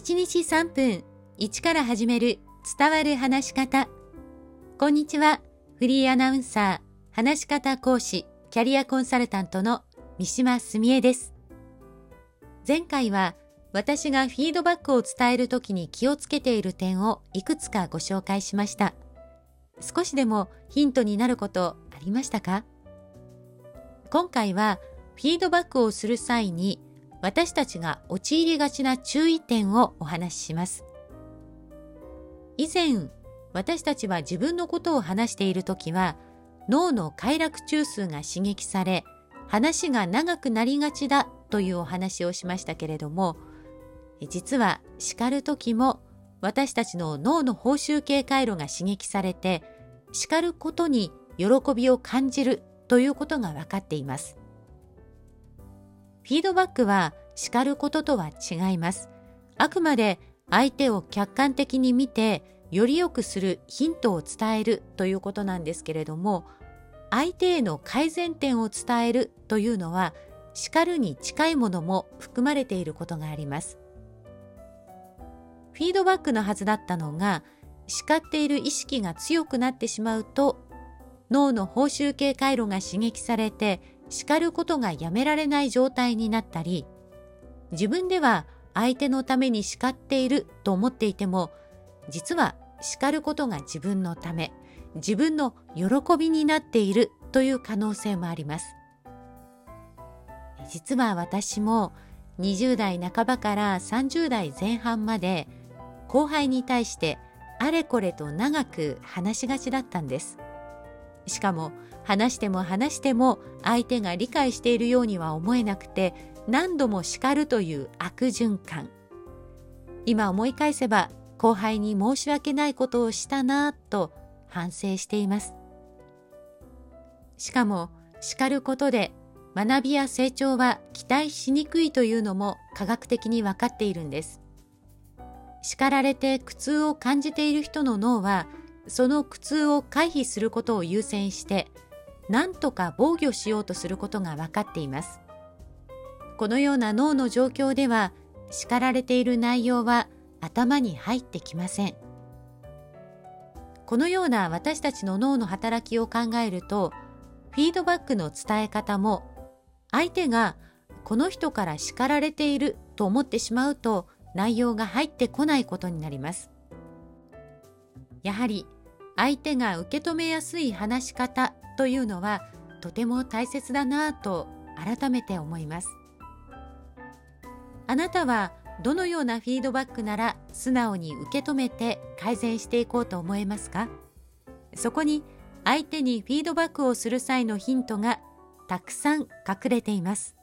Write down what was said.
1日3分1から始める伝わる話し方。こんにちは。フリーアナウンサー、話し方講師、キャリアコンサルタントの三島澄江です。前回は私がフィードバックを伝えるときに気をつけている点をいくつかご紹介しました。少しでもヒントになることありましたか？今回はフィードバックをする際に私たちが陥りがちな注意点をお話しします。以前、私たちは自分のことを話しているときは、脳の快楽中枢が刺激され、話が長くなりがちだというお話をしましたけれども、実は叱るときも私たちの脳の報酬系回路が刺激されて、叱ることに喜びを感じるということが分かっています。フィードバックは叱ることとは違います。あくまで相手を客観的に見て、より良くするヒントを伝えるということなんですけれども、相手への改善点を伝えるというのは、叱るに近いものも含まれていることがあります。フィードバックのはずだったのが、叱っている意識が強くなってしまうと、脳の報酬系回路が刺激されて叱ることがやめられない状態になったり、自分では相手のために叱っていると思っていても、実は叱ることが自分のため、自分の喜びになっているという可能性もあります。実は私も20代半ばから30代前半まで後輩に対してあれこれと長く話しがちだったんです。しかも話しても話しても相手が理解しているようには思えなくて何度も叱るという悪循環。今思い返せば後輩に申し訳ないことをしたなぁと反省しています。しかも叱ることで学びや成長は期待しにくいというのも科学的に分かっているんです叱られて苦痛を感じている人の脳はその苦痛を回避することを優先して何とか防御しようとすることが分かっています。このような脳の状況では叱られている内容は頭に入ってきません。このような私たちの脳の働きを考えるとフィードバックの伝え方も相手がこの人から叱られていると思ってしまうと内容が入ってこないことになります。やはり相手が受け止めやすい話し方というのはとても大切だなぁと改めて思います。あなたはどのようなフィードバックなら素直に受け止めて改善していこうと思えますか？そこに相手にフィードバックをする際のヒントがたくさん隠れています。